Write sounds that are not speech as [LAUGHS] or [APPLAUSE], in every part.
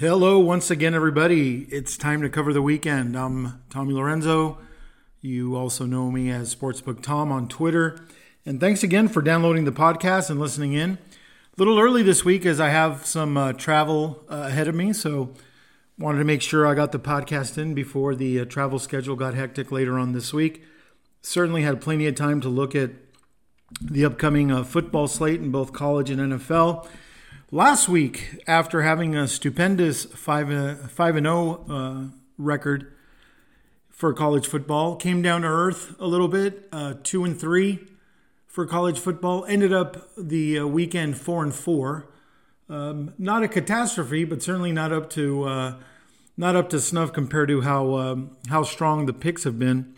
Hello, once again, everybody. It's time to cover the weekend. I'm Tommy Lorenzo. You also know me as Sportsbook Tom on Twitter. And thanks again for downloading the podcast and listening in. A little early this week as I have some uh, travel uh, ahead of me, so wanted to make sure I got the podcast in before the uh, travel schedule got hectic later on this week. Certainly had plenty of time to look at the upcoming uh, football slate in both college and NFL Last week, after having a stupendous 5 uh, 5 and 0 uh, record for college football, came down to earth a little bit, uh, 2 and 3 for college football, ended up the uh, weekend 4 and 4. Um, not a catastrophe, but certainly not up to uh, not up to snuff compared to how um, how strong the picks have been.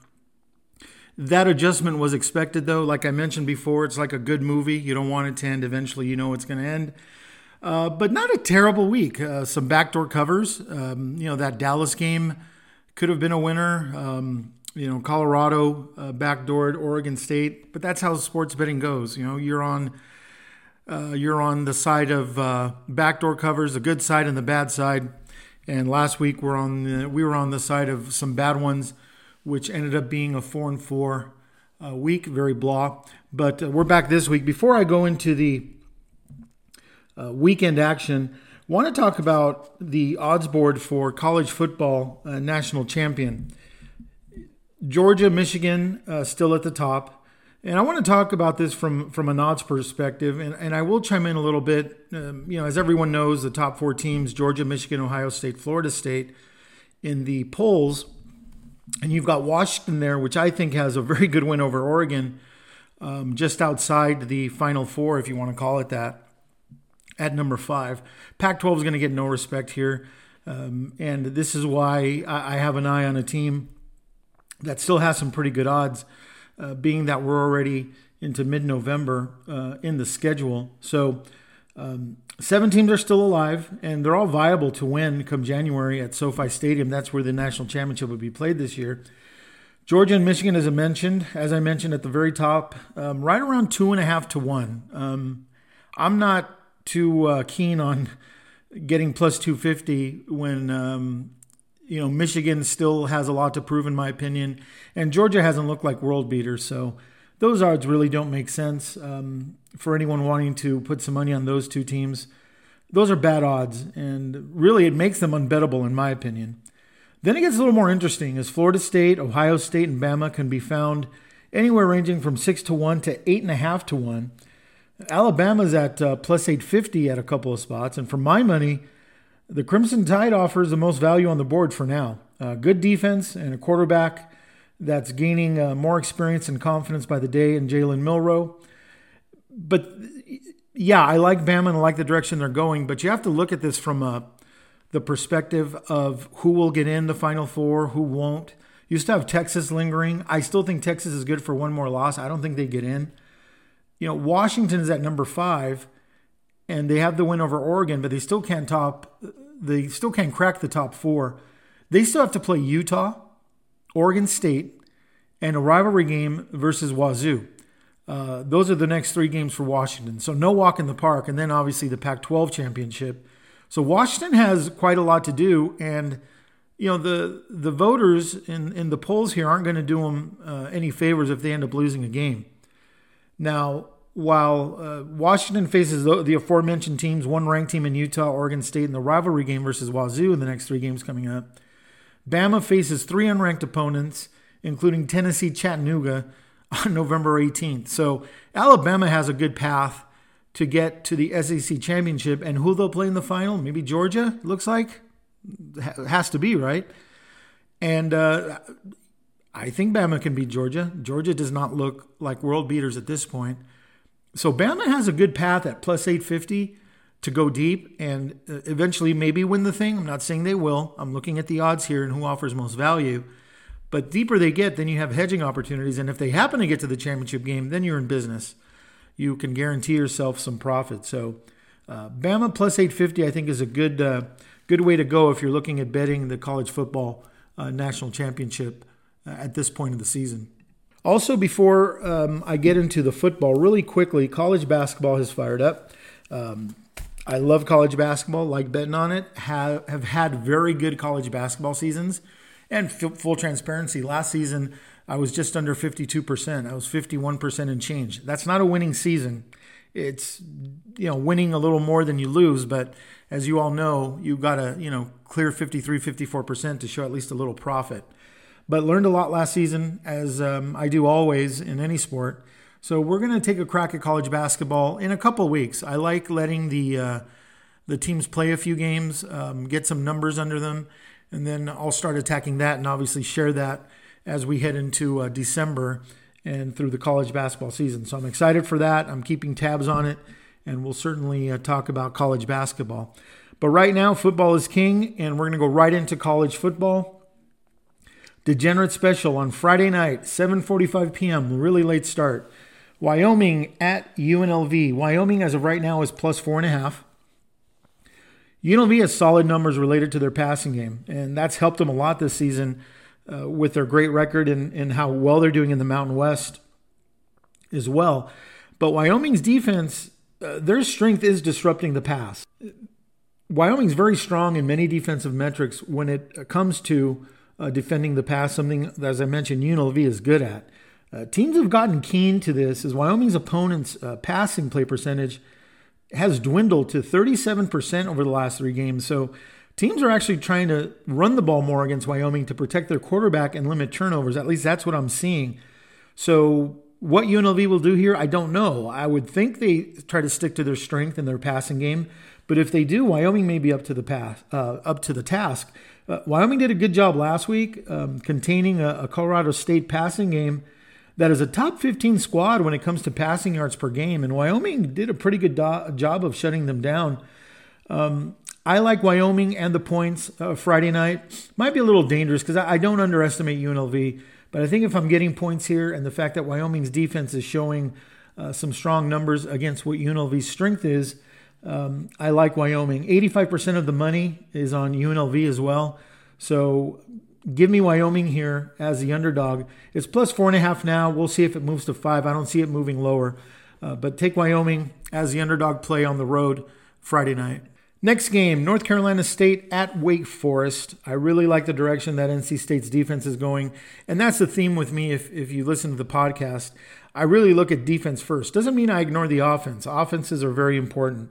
That adjustment was expected, though. Like I mentioned before, it's like a good movie. You don't want it to end. Eventually, you know it's going to end. Uh, but not a terrible week. Uh, some backdoor covers. Um, you know, that Dallas game could have been a winner. Um, you know, Colorado uh, backdoored Oregon State, but that's how sports betting goes. You know, you're on uh, you're on the side of uh, backdoor covers, the good side and the bad side. And last week we're on the, we were on the side of some bad ones, which ended up being a four and four week, very blah. But we're back this week. Before I go into the uh, weekend action. Want to talk about the odds board for college football uh, national champion. Georgia, Michigan, uh, still at the top. And I want to talk about this from, from an odds perspective, and, and I will chime in a little bit. Um, you know, as everyone knows, the top four teams Georgia, Michigan, Ohio State, Florida State in the polls. And you've got Washington there, which I think has a very good win over Oregon, um, just outside the Final Four, if you want to call it that at number five. Pac 12 is going to get no respect here. Um, and this is why I, I, have an eye on a team that still has some pretty good odds, uh, being that we're already into mid November uh, in the schedule. So, um, seven teams are still alive, and they're all viable to win come January at SoFi Stadium. That's where the national championship will be played this year. Georgia and Michigan, as I mentioned, as I mentioned at the very top, um, right around two and a half to one. Um, I'm not too uh, keen on getting plus 250 when um, you know Michigan still has a lot to prove in my opinion, and Georgia hasn't looked like world beaters. So those odds really don't make sense um, for anyone wanting to put some money on those two teams. Those are bad odds, and really it makes them unbettable in my opinion. Then it gets a little more interesting as Florida State, Ohio State, and Bama can be found anywhere ranging from six to one to eight and a half to one. Alabama's at uh, plus 850 at a couple of spots. And for my money, the Crimson Tide offers the most value on the board for now. Uh, good defense and a quarterback that's gaining uh, more experience and confidence by the day in Jalen Milroe. But yeah, I like Bama and I like the direction they're going, but you have to look at this from uh, the perspective of who will get in the Final Four, who won't. You still have Texas lingering. I still think Texas is good for one more loss. I don't think they get in. You know, Washington is at number five, and they have the win over Oregon, but they still can't top. They still can't crack the top four. They still have to play Utah, Oregon State, and a rivalry game versus Wazoo. Uh, those are the next three games for Washington. So no walk in the park, and then obviously the Pac-12 championship. So Washington has quite a lot to do, and you know the the voters in in the polls here aren't going to do them uh, any favors if they end up losing a game. Now, while uh, Washington faces the, the, aforementioned teams, one ranked team in Utah, Oregon State, in the rivalry game versus Wazoo in the next three games coming up, Bama faces three unranked opponents, including Tennessee Chattanooga [LAUGHS] on November 18th. So Alabama has a good path to get to the SEC championship, and who they'll play in the final? Maybe Georgia, looks like. has to be, right? And uh, I think Bama can beat Georgia. Georgia does not look like world beaters at this point. So Bama has a good path at plus 850 to go deep and uh, eventually maybe win the thing. I'm not saying they will. I'm looking at the odds here and who offers most value. But deeper they get, then you have hedging opportunities. And if they happen to get to the championship game, then you're in business. You can guarantee yourself some profit. So uh, Bama plus 850, I think, is a good uh, good way to go if you're looking at betting the college football uh, national championship at this point of the season. Also, before um, I get into the football, really quickly, college basketball has fired up. Um, I love college basketball, like betting on it, have, have had very good college basketball seasons. And f- full transparency, last season I was just under 52%. I was 51% in change. That's not a winning season. It's, you know, winning a little more than you lose, but as you all know, you got to, you know, clear 53, 54% to show at least a little profit. But learned a lot last season, as um, I do always in any sport. So we're going to take a crack at college basketball in a couple weeks. I like letting the uh, the teams play a few games, um, get some numbers under them, and then I'll start attacking that and obviously share that as we head into uh, December and through the college basketball season. So I'm excited for that. I'm keeping tabs on it, and we'll certainly uh, talk about college basketball. But right now, football is king, and we're going to go right into college football. Degenerate special on Friday night, 7:45 p.m. Really late start. Wyoming at UNLV. Wyoming, as of right now, is plus four and a half. UNLV has solid numbers related to their passing game, and that's helped them a lot this season uh, with their great record and, and how well they're doing in the Mountain West as well. But Wyoming's defense, uh, their strength is disrupting the pass. Wyoming's very strong in many defensive metrics when it comes to uh, defending the pass, something, as I mentioned, UNLV is good at. Uh, teams have gotten keen to this as Wyoming's opponents' uh, passing play percentage has dwindled to 37% over the last three games. So teams are actually trying to run the ball more against Wyoming to protect their quarterback and limit turnovers. At least that's what I'm seeing. So what UNLV will do here, I don't know. I would think they try to stick to their strength in their passing game, but if they do, Wyoming may be up to the path, uh, up to the task. Uh, Wyoming did a good job last week um, containing a, a Colorado State passing game that is a top 15 squad when it comes to passing yards per game. And Wyoming did a pretty good do- job of shutting them down. Um, I like Wyoming and the points uh, Friday night. Might be a little dangerous because I, I, don't underestimate UNLV. But I think if I'm getting points here and the fact that Wyoming's defense is showing uh, some strong numbers against what UNLV's strength is, um, I like Wyoming. 85% of the money is on UNLV as well. So give me Wyoming here as the underdog. It's plus four and a half now. We'll see if it moves to five. I don't see it moving lower. Uh, but take Wyoming as the underdog play on the road Friday night. Next game, North Carolina State at Wake Forest. I really like the direction that NC State's defense is going. And that's the theme with me if, if you listen to the podcast. I really look at defense first. Doesn't mean I ignore the offense. Offenses are very important.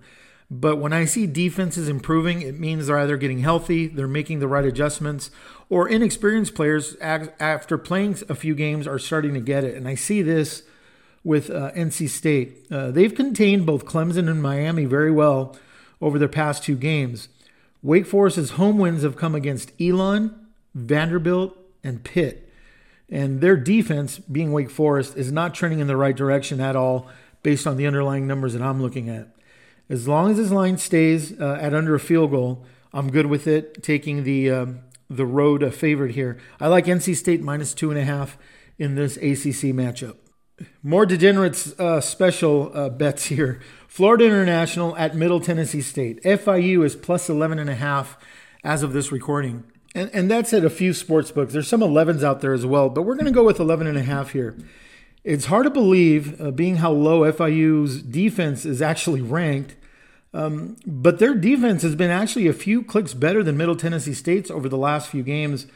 But when I see defenses improving, it means they're either getting healthy, they're making the right adjustments, or inexperienced players after playing a few games are starting to get it. And I see this with uh, NC State. Uh, they've contained both Clemson and Miami very well over their past two games. Wake Forest's home wins have come against Elon, Vanderbilt, and Pitt. And their defense, being Wake Forest, is not trending in the right direction at all based on the underlying numbers that I'm looking at. As long as his line stays uh, at under a field goal, I'm good with it. Taking the um, the road a favorite here. I like NC State minus two and a half in this ACC matchup. More degenerates uh, special uh, bets here. Florida International at Middle Tennessee State. FIU is plus 11 and a half as of this recording. And, and that's at a few sports books. There's some 11s out there as well, but we're going to go with 11 and a half here. It's hard to believe, uh, being how low FIU's defense is actually ranked, um, but their defense has been actually a few clicks better than Middle Tennessee State's over the last few games.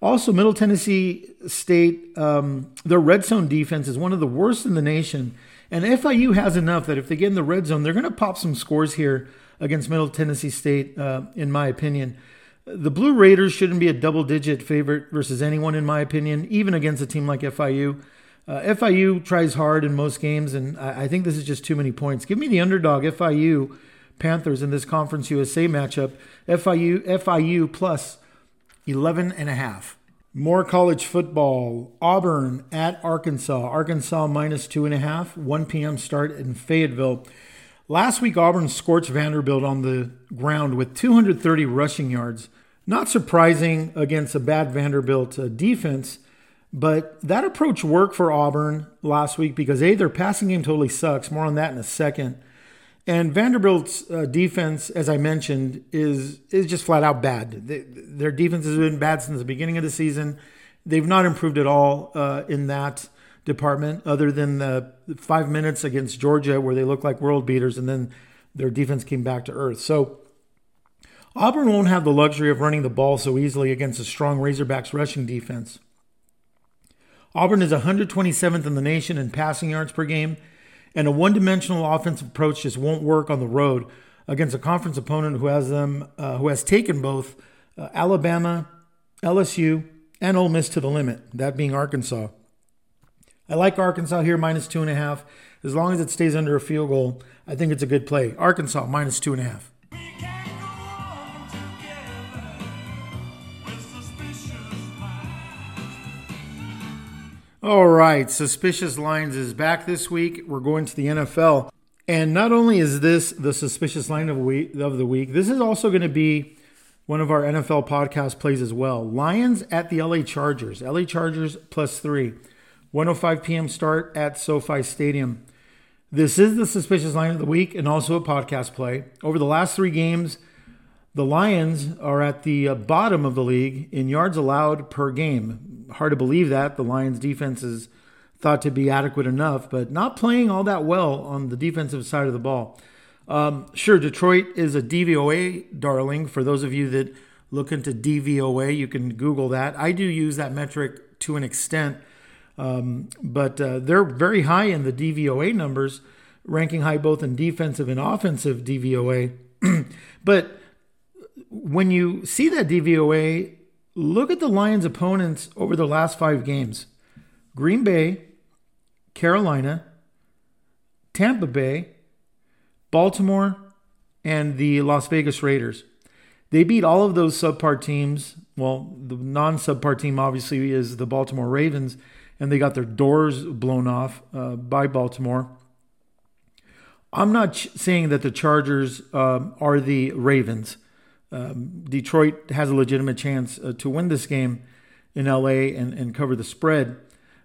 Also, Middle Tennessee State, um, their red zone defense is one of the worst in the nation. And FIU has enough that if they get in the red zone, they're going to pop some scores here against Middle Tennessee State, uh, in my opinion. The Blue Raiders shouldn't be a double digit favorite versus anyone, in my opinion, even against a team like FIU. Uh, FIU tries hard in most games, and I, I think this is just too many points. Give me the underdog, FIU Panthers in this Conference USA matchup. FIU FIU plus 11 and a half. More college football. Auburn at Arkansas. Arkansas minus two and a half. 1 p.m. start in Fayetteville. Last week, Auburn scorched Vanderbilt on the ground with 230 rushing yards. Not surprising against a bad Vanderbilt uh, defense, but that approach worked for Auburn last week because A, their passing game totally sucks. More on that in a second. And Vanderbilt's uh, defense, as I mentioned, is is just flat out bad. They, their defense has been bad since the beginning of the season. They've not improved at all uh, in that department, other than the five minutes against Georgia where they look like world beaters, and then their defense came back to earth. So Auburn won't have the luxury of running the ball so easily against a strong Razorbacks rushing defense. Auburn is 127th in the nation in passing yards per game, and a one dimensional offensive approach just won't work on the road against a conference opponent who has them uh, who has taken both uh, Alabama, LSU, and Ole Miss to the limit. That being Arkansas. I like Arkansas here minus two and a half. As long as it stays under a field goal, I think it's a good play. Arkansas minus two and a half. All right, Suspicious Lines is back this week. We're going to the NFL. And not only is this the suspicious line of, week, of the week, this is also going to be one of our NFL podcast plays as well. Lions at the LA Chargers. LA Chargers plus three. 105 p.m. start at SoFi Stadium. This is the suspicious line of the week and also a podcast play. Over the last three games, the Lions are at the uh, bottom of the league in yards allowed per game. Hard to believe that. The Lions' defense is thought to be adequate enough, but not playing all that well on the defensive side of the ball. Um, sure, Detroit is a DVOA darling. For those of you that look into DVOA, you can Google that. I do use that metric to an extent, um, but uh, they're very high in the DVOA numbers, ranking high both in defensive and offensive DVOA. [CLEARS THROAT] but when you see that DVOA, look at the Lions' opponents over the last five games Green Bay, Carolina, Tampa Bay, Baltimore, and the Las Vegas Raiders. They beat all of those subpar teams. Well, the non subpar team obviously is the Baltimore Ravens, and they got their doors blown off uh, by Baltimore. I'm not ch- saying that the Chargers uh, are the Ravens um, Detroit has a legitimate chance uh, to win this game in LA and, and cover the spread.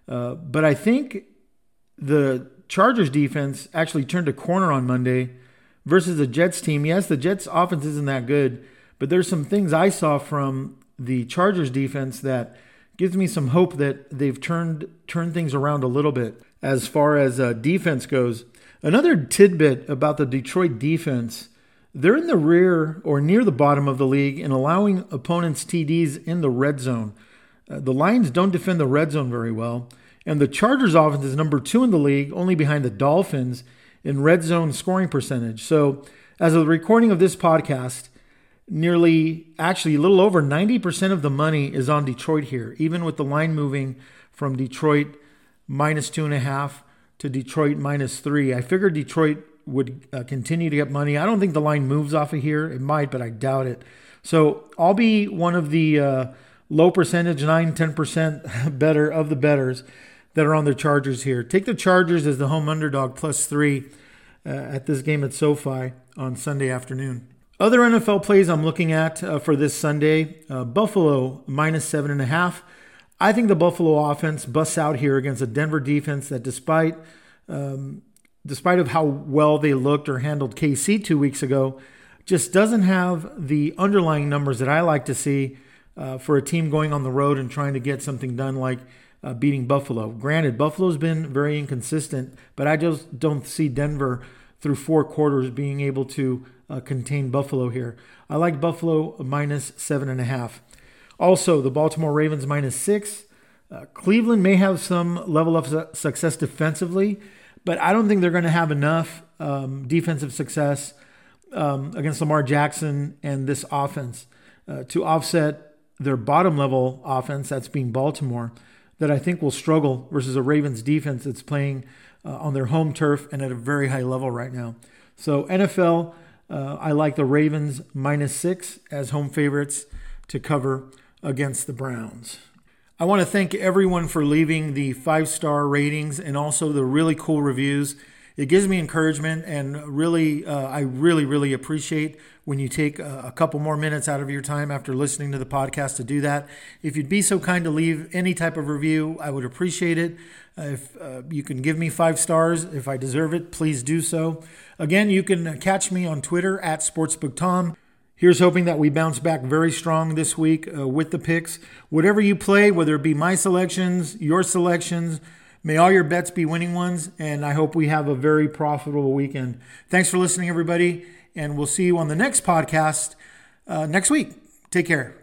Uh, but I think the Chargers defense actually turned a corner on Monday versus the Jets team. Yes, the Jets offense isn't that good, but there's some things I saw from the Chargers defense that gives me some hope that they've turned turned things around a little bit as far as uh, defense goes. Another tidbit about the Detroit defense they're in the rear or near the bottom of the league in allowing opponents TDs in the red zone. Uh, the Lions don't defend the red zone very well, and the Chargers offense is number two in the league, only behind the Dolphins in red zone scoring percentage. So, as of the recording of this podcast, nearly, actually, a little over 90% of the money is on Detroit here, even with the line moving from Detroit minus two and a half to Detroit minus three. I figured Detroit would uh, continue to get money. I don't think the line moves off of here. It might, but I doubt it. So I'll be one of the uh, low percentage, 9 10% [LAUGHS] better of the betters that are on the Chargers here. Take the Chargers as the home underdog plus three uh, at this game at SoFi on Sunday afternoon. Other NFL plays I'm looking at uh, for this Sunday uh, Buffalo minus seven and a half. I think the Buffalo offense busts out here against a Denver defense that, despite um, despite of how well they looked or handled KC two weeks ago, just doesn't have the underlying numbers that I like to see uh, for a team going on the road and trying to get something done like uh, beating Buffalo. Granted, Buffalo's been very inconsistent, but I just don't see Denver through four quarters being able to uh, contain Buffalo here. I like Buffalo minus seven and a half. Also, the Baltimore Ravens minus six. Uh, Cleveland may have some level of su- success defensively but I don't think they're going to have enough um, defensive success um, against Lamar Jackson and this offense uh, to offset their bottom level offense, that's being Baltimore, that I think will struggle versus a Ravens defense that's playing uh, on their home turf and at a very high level right now. So, NFL, uh, I like the Ravens minus six as home favorites to cover against the Browns. I want to thank everyone for leaving the five star ratings and also the really cool reviews. It gives me encouragement, and really, uh, I really, really appreciate when you take a, a, couple more minutes out of your time after listening to the podcast to do that. If you'd be so kind to leave any type of review, I would appreciate it. Uh, if uh, you can give me five stars, if I deserve it, please do so. Again, you can catch me on Twitter at SportsbookTom. Here's hoping that we bounce back very strong this week uh, with the picks. Whatever you play, whether it be my selections, your selections, May all your bets be winning ones, and I hope we have a very profitable weekend. Thanks for listening, everybody, and we'll see you on the next podcast uh, next week. Take care.